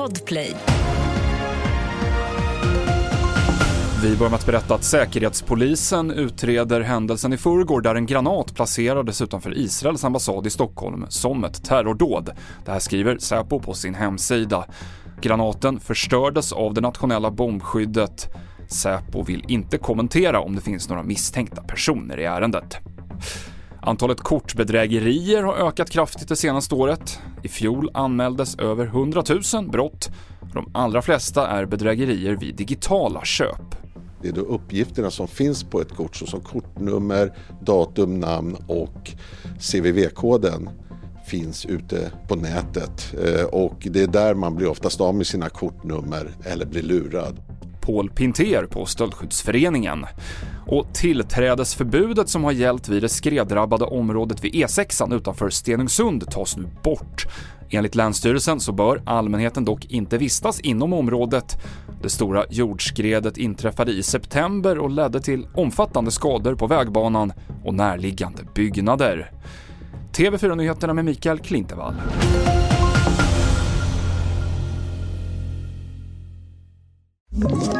Podplay. Vi börjar med att berätta att Säkerhetspolisen utreder händelsen i förrgår där en granat placerades utanför Israels ambassad i Stockholm som ett terrordåd. Det här skriver Säpo på sin hemsida. Granaten förstördes av det nationella bombskyddet. Säpo vill inte kommentera om det finns några misstänkta personer i ärendet. Antalet kortbedrägerier har ökat kraftigt det senaste året. I fjol anmäldes över 100 000 brott. De allra flesta är bedrägerier vid digitala köp. Det är då uppgifterna som finns på ett kort såsom kortnummer, datum, namn och CVV-koden finns ute på nätet Eh, och det är där man blir oftast av med sina kortnummer eller blir lurad. Paul Pinter på Stöldskyddsföreningen. Och tillträdesförbudet som har gällt vid det skreddrabbade området vid E6 utanför Stenungsund tas nu bort. Enligt Länsstyrelsen så bör allmänheten dock inte vistas inom området. Det stora jordskredet inträffade i september och ledde till omfattande skador på vägbanan och närliggande byggnader. TV4-nyheterna med Mikael Klintevall. Ett